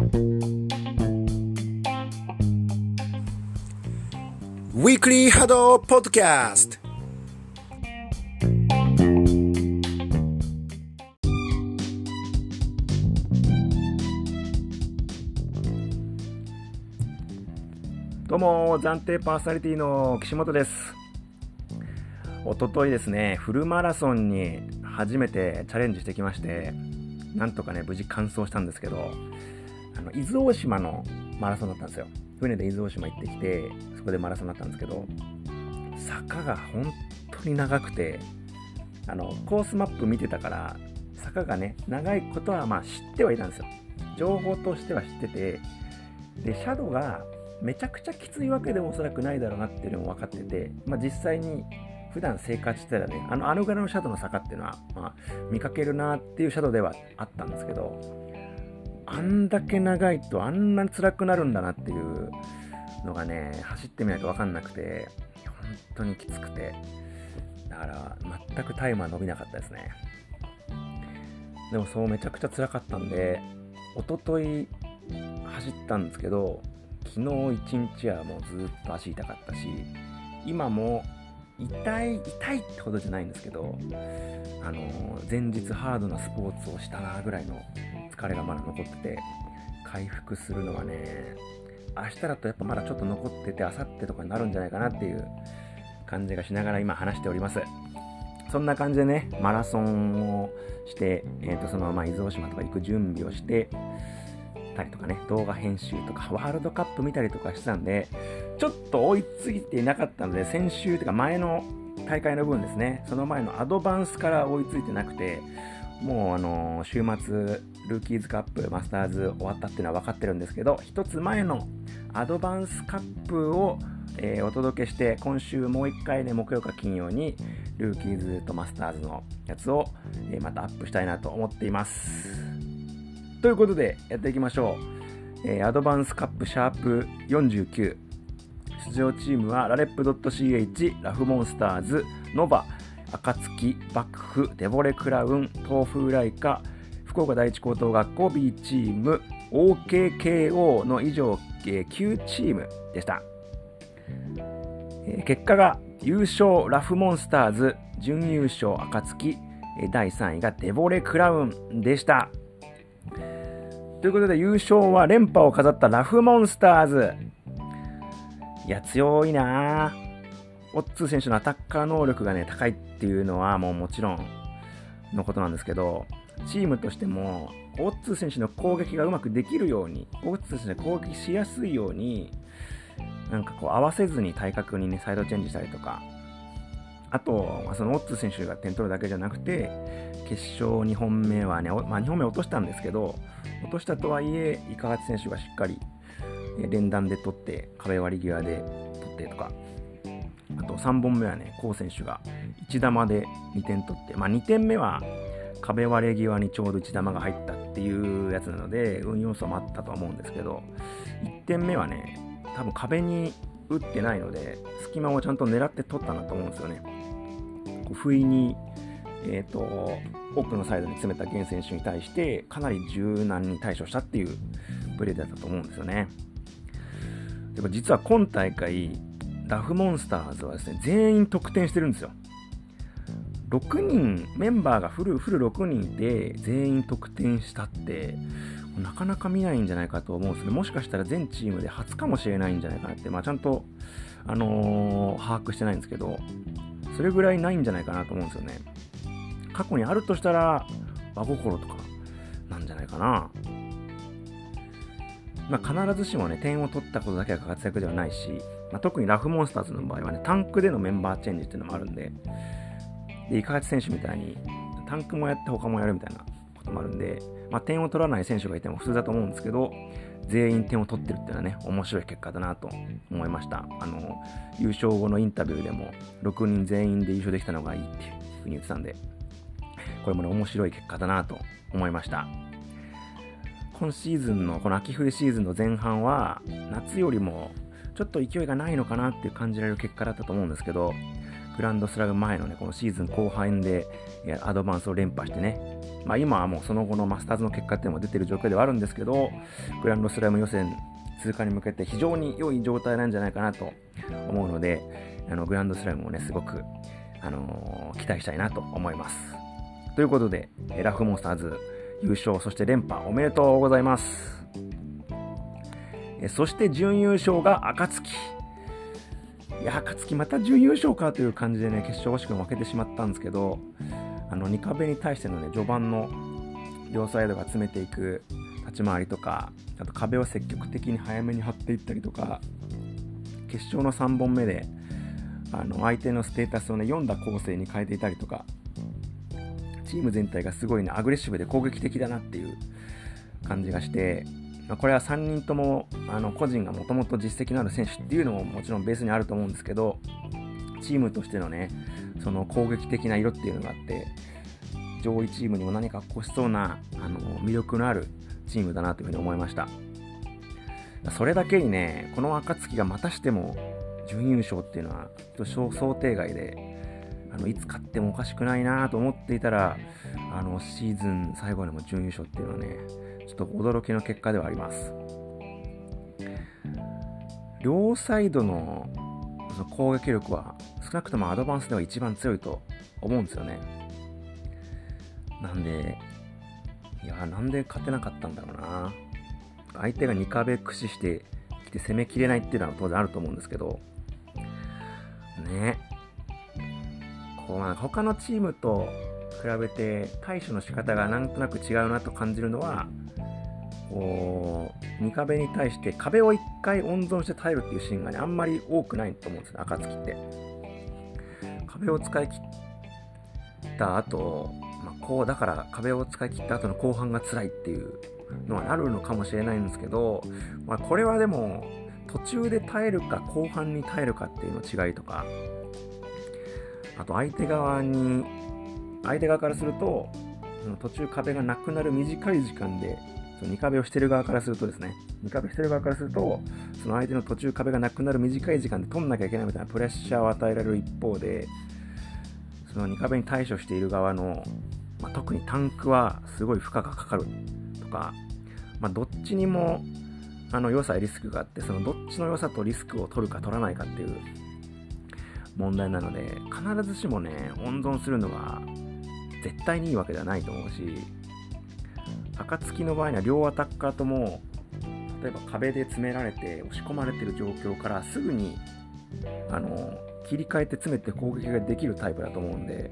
ウィークリーハドポッドキャストどうも暫定パーソナリティの岸本です。おとといですねフルマラソンに初めてチャレンジしてきましてなんとかね無事完走したんですけどの伊豆大島のマラソンだったんですよ。船で伊豆大島行ってきてそこでマラソンだったんですけど坂が本当に長くてあのコースマップ見てたから坂がね長いことはまあ知ってはいたんですよ。情報としては知っててでシャドウがめちゃくちゃきついわけでもおそらくないだろうなっていうのも分かってて、まあ、実際に普段生活してたらね、あの、あのぐらいのシャドウの坂っていうのは、まあ、見かけるなっていうシャドウではあったんですけど、あんだけ長いとあんなに辛くなるんだなっていうのがね、走ってみないと分かんなくて、本当にきつくて、だから全くタイムは伸びなかったですね。でもそうめちゃくちゃ辛かったんで、おととい走ったんですけど、昨日一日はもうずっと足痛かったし今も痛い痛いってほどじゃないんですけどあの前日ハードなスポーツをしたなぐらいの疲れがまだ残ってて回復するのはね明日だとやっぱまだちょっと残ってて明後日とかになるんじゃないかなっていう感じがしながら今話しております。そんな感じでねマラソンをして、えー、とそのまま伊豆大島とか行く準備をしてたりとかね、動画編集とか、ワールドカップ見たりとかしてたんで、ちょっと追いついていなかったので、先週というか前の大会の分ですね、その前のアドバンスから追いついてなくて、もうあの週末、ルーキーズカップ、マスターズ終わったっていうのは分かってるんですけど、一つ前のアドバンスカップを、えー、お届けして、今週もう一回ね、木曜か金曜に、ルーキーズとマスターズのやつを、えー、またアップしたいなと思っています。ということで、やっていきましょう。えー、アドバンスカップシャープ49。出場チームは、ラレップ .ch、ラフモンスターズ、ノバ、暁、幕府、デボレクラウン、東風ライカ、福岡第一高等学校 B チーム、OKKO の以上、9チームでした。結果が、優勝ラフモンスターズ、準優勝暁、第3位がデボレクラウンでした。ということで優勝は連覇を飾ったラフモンスターズ。いや、強いなオッツー選手のアタッカー能力がね、高いっていうのはもうもちろんのことなんですけど、チームとしても、オッツ選手の攻撃がうまくできるように、オッツー選手が攻撃しやすいように、なんかこう合わせずに体格にね、サイドチェンジしたりとか、あと、そのオッツ選手が点取るだけじゃなくて、決勝2本目はね、まあ、2本目落としたんですけど、落としたとはいえ、イカガチ選手がしっかり連弾で取って、壁割り際で取ってとか、あと3本目はね、コウ選手が1玉で2点取って、まあ、2点目は壁割れ際にちょうど1玉が入ったっていうやつなので、運要素もあったと思うんですけど、1点目はね、多分壁に打ってないので、隙間をちゃんと狙って取ったなと思うんですよね。こう不意に、えーと、奥のサイドに詰めた現選手に対してかなり柔軟に対処したっていうプレーだったと思うんですよね。でも実は今大会ラフモンスターズはですね全員得点してるんですよ。6人メンバーがフルフル6人で全員得点したってなかなか見ないんじゃないかと思うんですね。もしかしたら全チームで初かもしれないんじゃないかなって、まあ、ちゃんと、あのー、把握してないんですけど、それぐらいないんじゃないかなと思うんですよね。過去にあるとしたら、和心とかなんじゃないかな。まあ、必ずしもね、点を取ったことだけが活躍ではないし、まあ、特にラフモンスターズの場合はね、タンクでのメンバーチェンジっていうのもあるんで、で、イカハチ選手みたいに、タンクもやって他もやるみたいなこともあるんで、まあ、点を取らない選手がいても普通だと思うんですけど、全員点を取ってるっていうのはね、面白い結果だなと思いました。あの、優勝後のインタビューでも、6人全員で優勝できたのがいいっていうふうに言ってたんで、これもね、面白い結果だなと思いました。今シーズンの、この秋冬シーズンの前半は、夏よりもちょっと勢いがないのかなっていう感じられる結果だったと思うんですけど、グランドスラム前のね、このシーズン後半でアドバンスを連覇してね、まあ、今はもうその後のマスターズの結果っていうのも出てる状況ではあるんですけど、グランドスラム予選通過に向けて非常に良い状態なんじゃないかなと思うので、あのグランドスラムもね、すごく、あのー、期待したいなと思います。ということで、ラフモンスターズ優勝、そして連覇おめでとうございます。そして準優勝が暁。いや、暁また準優勝かという感じでね、決勝惜しくも負けてしまったんですけど、あの、2壁に対してのね、序盤の両サイドが詰めていく立ち回りとか、あと壁を積極的に早めに張っていったりとか、決勝の3本目で、あの、相手のステータスをね、読んだ構成に変えていたりとか、チーム全体がすごいね、アグレッシブで攻撃的だなっていう感じがして、まあ、これは3人ともあの個人がもともと実績のある選手っていうのももちろんベースにあると思うんですけど、チームとしてのね、その攻撃的な色っていうのがあって、上位チームにも何か欲しそうなあの魅力のあるチームだなというふうに思いました。それだけにね、この暁がまたしても準優勝っていうのは想定外で、あのいつ勝ってもおかしくないなと思っていたら、あのシーズン最後にも準優勝っていうのはね、ちょっと驚きの結果ではあります。両サイドのその攻撃力は少なくともアドバンスでは一番強いと思うんですよね。なんで、いや、なんで勝てなかったんだろうな。相手が2壁駆使してきて攻めきれないっていうのは当然あると思うんですけど、ね。こうまあ他のチームと比べて対処の仕方がなんとなく違うなと感じるのは、こう、2壁に対して壁を1回温存して耐えるっていうシーンがね、あんまり多くないと思うんですね、暁って。壁を使い切った後、まあ、こう、だから壁を使い切った後の後半が辛いっていうのはあるのかもしれないんですけど、まあ、これはでも、途中で耐えるか後半に耐えるかっていうの違いとか、あと相手側に、相手側からすると、途中壁がなくなる短い時間でその2壁をしてる側からするとですね、2壁してる側からすると、その相手の途中壁がなくなる短い時間で取んなきゃいけないみたいなプレッシャーを与えられる一方で、その2壁に対処している側の、まあ、特にタンクはすごい負荷がかかるとか、まあ、どっちにもあの良さやリスクがあって、そのどっちの良さとリスクを取るか取らないかっていう問題なので、必ずしもね、温存するのが絶対にいいわけではないと思うし、暁の場合には両アタッカーとも例えば壁で詰められて押し込まれてる状況からすぐにあの切り替えて詰めて攻撃ができるタイプだと思うんで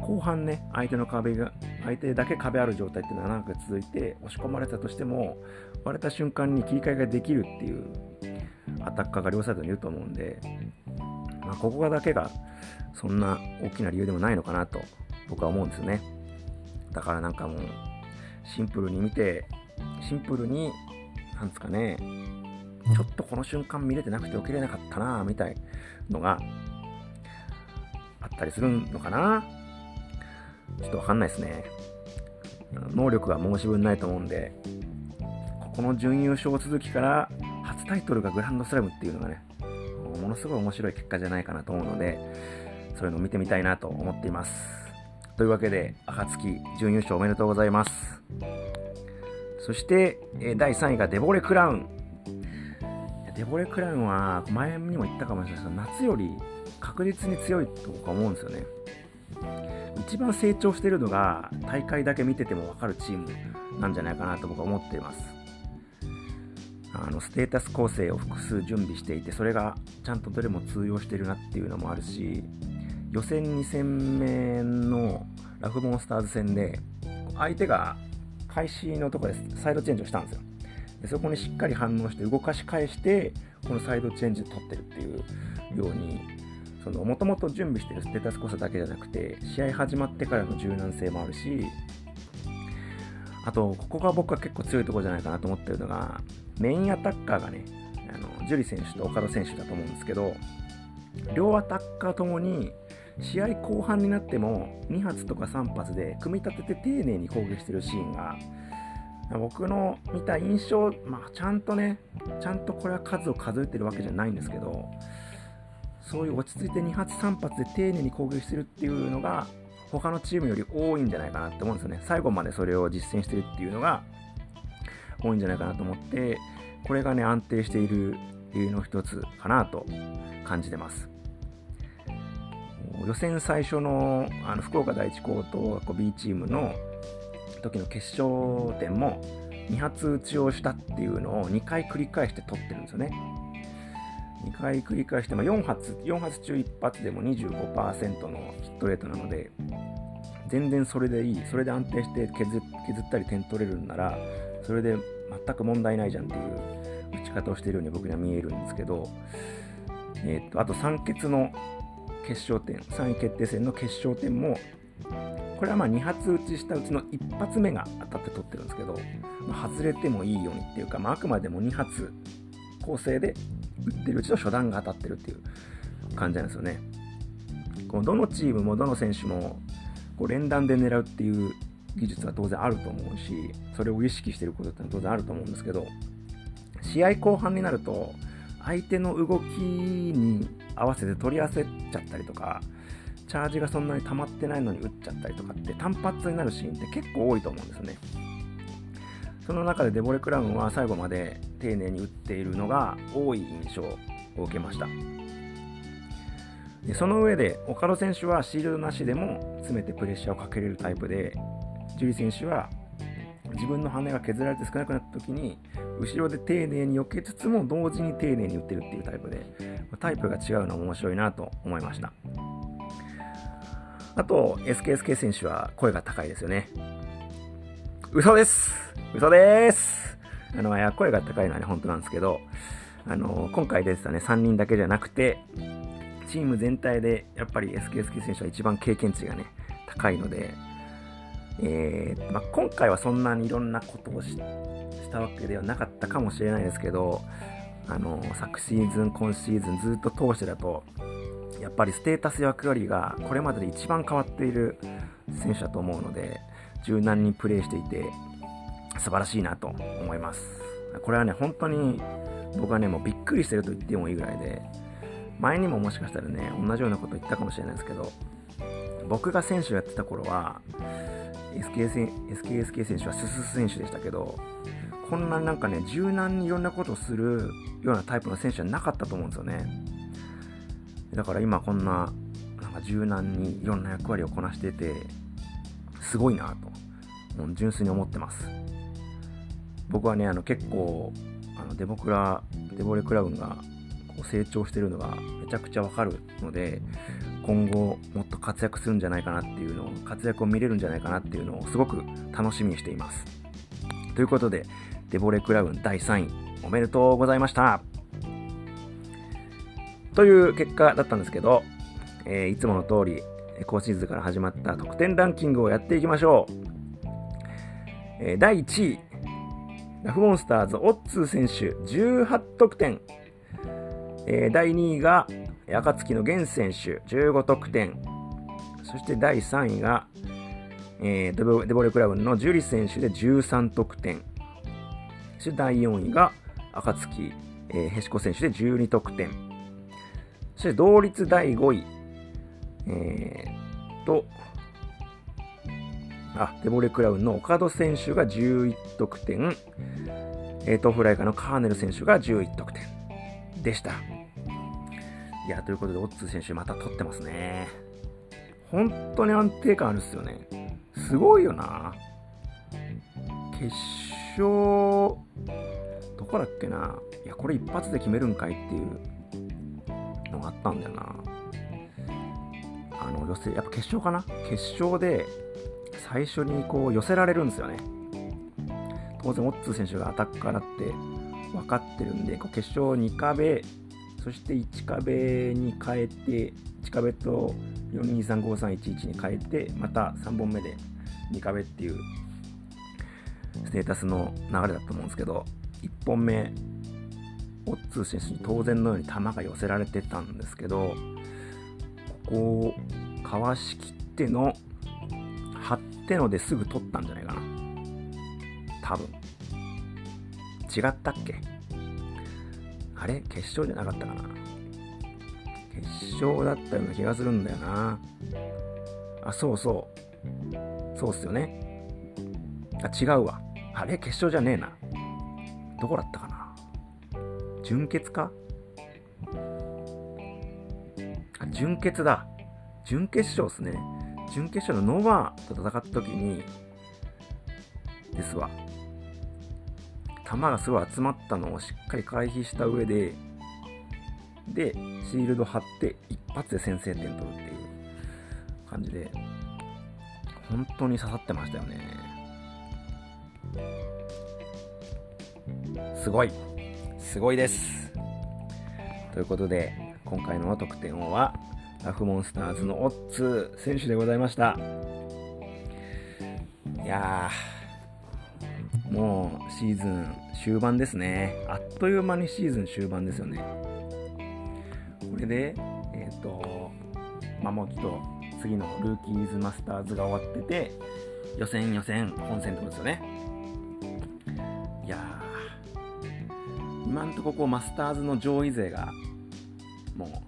後半ね相手の壁が相手だけ壁ある状態っていうのは長く続いて押し込まれたとしても割れた瞬間に切り替えができるっていうアタッカーが両サイドにいると思うんで、まあ、ここだけがそんな大きな理由でもないのかなと僕は思うんですよね。だからなんかもうシンプルに見て、シンプルに、なんですかね、ちょっとこの瞬間見れてなくて起きれなかったなみたいのがあったりするのかなちょっとわかんないですね。能力が申し分ないと思うんで、ここの準優勝続きから初タイトルがグランドスラムっていうのがね、ものすごい面白い結果じゃないかなと思うので、そういうのを見てみたいなと思っています。というわけで、暁準優勝おめでとうございます。そして、第3位がデボレクラウン。デボレクラウンは前にも言ったかもしれないですけど、夏より確実に強いと僕は思うんですよね。一番成長してるのが大会だけ見てても分かるチームなんじゃないかなと僕は思っています。あのステータス構成を複数準備していて、それがちゃんとどれも通用してるなっていうのもあるし、予選2戦目のラフモンスターズ戦で、相手が開始のところでサイドチェンジをしたんですよ。でそこにしっかり反応して動かし返して、このサイドチェンジで取ってるっていうように、もともと準備してるステータスコスだけじゃなくて、試合始まってからの柔軟性もあるし、あと、ここが僕は結構強いところじゃないかなと思ってるのが、メインアタッカーがね、あのジュリ選手と岡田選手だと思うんですけど、両アタッカーともに試合後半になっても2発とか3発で組み立てて丁寧に攻撃してるシーンが僕の見た印象、まあ、ちゃんとね、ちゃんとこれは数を数えてるわけじゃないんですけど、そういう落ち着いて2発3発で丁寧に攻撃してるっていうのが、他のチームより多いんじゃないかなって思うんですよね。最後までそれを実践してるっていうのが多いんじゃないかなと思って、これがね、安定している理由の一つかなと感じてます。予選最初のあの福岡第一高等学校 B チームの時の決勝点も2発打ちをしたっていうのを2回繰り返して取ってるんですよね。2回繰り返して、まあ、4発、4発中1発でも25%のヒットレートなので、全然それでいい、それで安定して削ったり点取れるんなら、それで全く問題ないじゃんっていう打ち方をしているように僕には見えるんですけど、えー、っとあと3決の決勝点、3位決定戦の決勝点も、これはま2発打ちしたうちの1発目が当たって取ってるんですけど、まあ、外れてもいいようにっていうか、まあ、あくまでも2発構成で打ってるうちの初段が当たってるっていう感じなんですよね。このどのチームもどの選手もこう連弾で狙うっていう技術は当然あると思うし、それを意識してることってのは当然あると思うんですけど、試合後半になると、相手の動きに合わせて取り焦っちゃったりとか、チャージがそんなに溜まってないのに打っちゃったりとかって単発になるシーンって結構多いと思うんですよね。その中でデボレ・クラウンは最後まで丁寧に打っているのが多い印象を受けました。でその上で、岡野選手はシールドなしでも詰めてプレッシャーをかけれるタイプで、樹里選手は自分の羽が削られて少なくなった時に後ろで丁寧に避けつつも同時に丁寧に打ってるっていうタイプでタイプが違うのも面白いなと思いました。あと SKSK 選手は声が高いですよね。嘘です。嘘です。あの、いや、声が高いのはね、本当なんですけど、あの、今回出てたね、3人だけじゃなくて、チーム全体で、やっぱり SKSK 選手は一番経験値がね、高いので、えー、まあ、今回はそんなにいろんなことをしたわけではなかったかもしれないですけど、あの、昨シーズン、今シーズンずっと通してだと、やっぱりステータス役割がこれまでで一番変わっている選手だと思うので、柔軟にプレーしていて、素晴らしいなと思います。これはね、本当に僕はね、もうびっくりしてると言ってもいいぐらいで、前にももしかしたらね、同じようなこと言ったかもしれないですけど、僕が選手をやってた頃は、SKSK SK 選手はスス選手でしたけど、こんななんかね、柔軟にいろんなことをするようなタイプの選手はなかったと思うんですよね。だから今こんな、なんか柔軟にいろんな役割をこなしてて、すごいなと、もう純粋に思ってます。僕はね、あの結構、あのデモクラ、デボレクラウンがこう成長してるのがめちゃくちゃわかるので、今後もっと活躍するんじゃないかなっていうのを、活躍を見れるんじゃないかなっていうのをすごく楽しみにしています。ということで、デボレクラウン第3位、おめでとうございました。という結果だったんですけど、えー、いつもの通り、今シーズンから始まった得点ランキングをやっていきましょう。えー、第1位、ラフモンスターズ、オッツー選手、18得点。えー、第2位が、暁の源選手、15得点。そして第3位が、えー、デボレクラウンのジュリ選手で13得点。第4位が、暁、えー、ヘシコ選手で12得点。そして同率第5位、えー、と、あ、デボレクラウンの岡戸選手が11得点、えー、トフライカーのカーネル選手が11得点でした。いや、ということで、オッツー選手また取ってますね。本当に安定感あるっすよね。すごいよな。決勝勝、どこだっけな？いや、これ一発で決めるんかいっていうのがあったんだよな。あの、寄せ、やっぱ決勝かな？決勝で最初にこう寄せられるんですよね。当然、オッツー選手がアタッカーだって分かってるんで、こう決勝2壁そして1壁に変えて、1壁と4235311に変えて、また3本目で2壁っていうステータスの流れだと思うんですけど、1本目、オッツー選手に当然のように球が寄せられてたんですけど、ここをかわしきっての、張ってのですぐ取ったんじゃないかな。多分。違ったっけ？あれ？決勝じゃなかったかな？決勝だったような気がするんだよな。あ、そうそう。そうっすよね。あ、違うわ。あれ？決勝じゃねえな。どこだったかな？準決か？あ、準決だ。準決勝っすね。準決勝のノーバーと戦った時に、ですわ。球がすごい集まったのをしっかり回避した上で、で、シールド張って一発で先制点取るっていう感じで、本当に刺さってましたよね。すごい。すごいです。ということで、今回の得点王は、ラフモンスターズのオッツ選手でございました。いやー、もうシーズン終盤ですね。あっという間にシーズン終盤ですよね。これで、えっ、ー、と、まあ、もうちょっと次のルーキーズマスターズが終わってて、予選予選本戦ってことですよね。今んとここマスターズの上位勢がも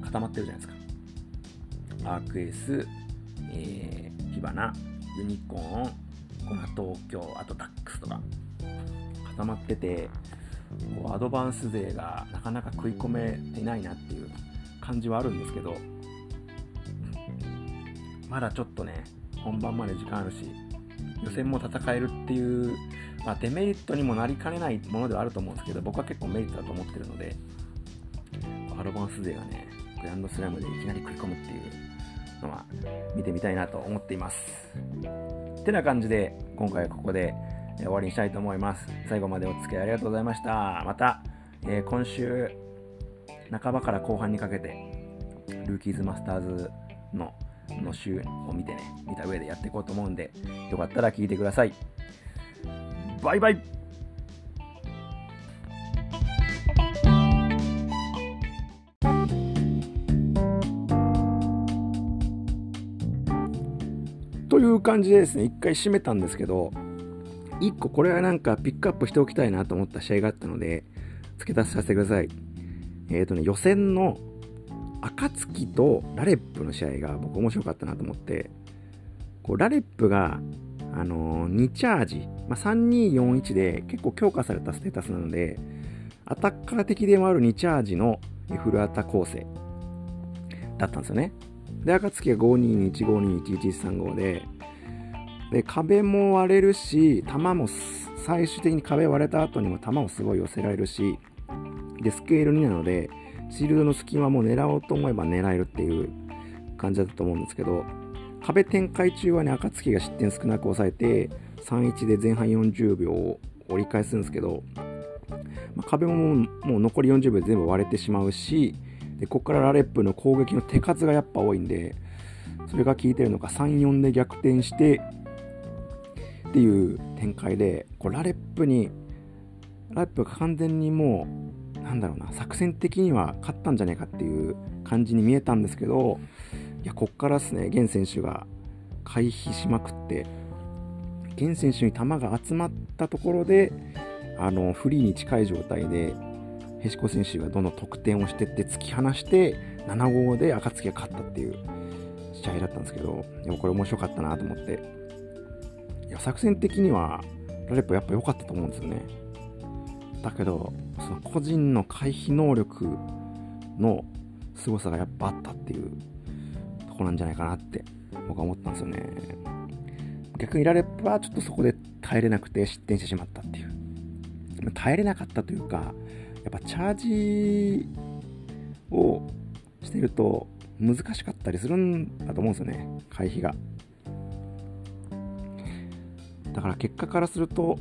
う固まってるじゃないですか。アークエース、えー、火花、ユニコーン、コナ東京、あとダックスとか固まってて、こうアドバンス勢がなかなか食い込めてないなっていう感じはあるんですけど、まだちょっとね、本番まで時間あるし、予選も戦えるっていう、まあ、デメリットにもなりかねないものではあると思うんですけど、僕は結構メリットだと思ってるので、アドバンス勢がね、グランドスラムでいきなり食い込むっていうのは見てみたいなと思っています。てな感じで、今回はここで終わりにしたいと思います。最後までお付き合いありがとうございました。また、えー、今週半ばから後半にかけて、ルーキーズマスターズのの週を見てね、見た上でやっていこうと思うんで、よかったら聞いてください。バイバイという感じでですね、一回締めたんですけど、一個これはなんかピックアップしておきたいなと思った試合があったので、付け足させてください。えっ、ー、とね、予選の暁とラレップの試合が僕面白かったなと思って、こうラレップが、あのー、2チャージ、まあ、3241で結構強化されたステータスなので、アタッカー的でもある2チャージのフルアタ構成だったんですよね。で、暁が5221521135で、で、壁も割れるし、弾も最終的に壁割れた後にも弾をすごい寄せられるし、で、スケール2なので、シールドの隙間も狙おうと思えば狙えるっていう感じだったと思うんですけど、壁展開中はね、暁が失点少なく抑えて、3-1で前半40秒を折り返すんですけど、まあ、壁ももう残り40秒で全部割れてしまうし、でここからラレップの攻撃の手数がやっぱ多いんで、それが効いてるのか3-4で逆転してっていう展開で、こうラレップに、ラレップが完全にもうなんだろうな、作戦的には勝ったんじゃないかっていう感じに見えたんですけど、いや、こっからですね、ゲン選手が回避しまくって、ゲン選手に球が集まったところで、あの、フリーに近い状態で、ヘシコ選手がどんどん得点をしてって突き放して、7号で暁が勝ったっていう試合だったんですけど、でもこれ面白かったなと思って、いや、作戦的には、ラレップやっぱ良かったと思うんですよね。だけど、その個人の回避能力の凄さがやっぱあったっていうとこなんじゃないかなって僕は思ったんですよね。逆にラレップはちょっとそこで耐えれなくて失点してしまったっていう。耐えれなかったというか、やっぱチャージをしてると難しかったりするんだと思うんですよね、回避が。だから結果からすると、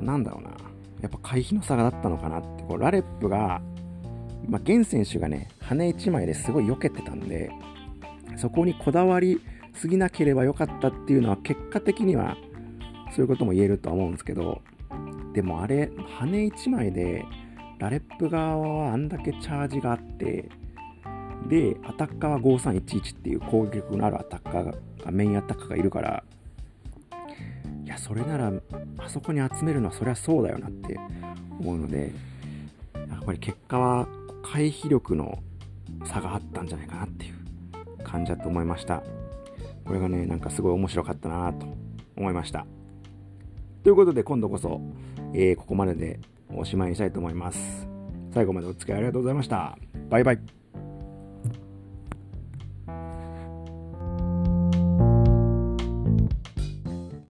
なんだろうな、やっぱ回避の差があったのかなって、こうラレップが、まあ、ゲン選手がね、羽1枚ですごい避けてたんで、そこにこだわりすぎなければよかったっていうのは結果的にはそういうことも言えるとは思うんですけど、でもあれ、羽1枚で、ラレップ側はあんだけチャージがあって、で、アタッカーは5311っていう攻撃力のあるアタッカーが、メインアタッカーがいるから、いや、それなら、あそこに集めるのはそりゃそうだよなって思うので、やっぱり結果は回避力の差があったんじゃないかなっていう感じだと思いました。これがね、なんかすごい面白かったなと思いました。ということで今度こそ、えー、ここまででおしまいにしたいと思います。最後までお付き合いありがとうございました。バイバイ。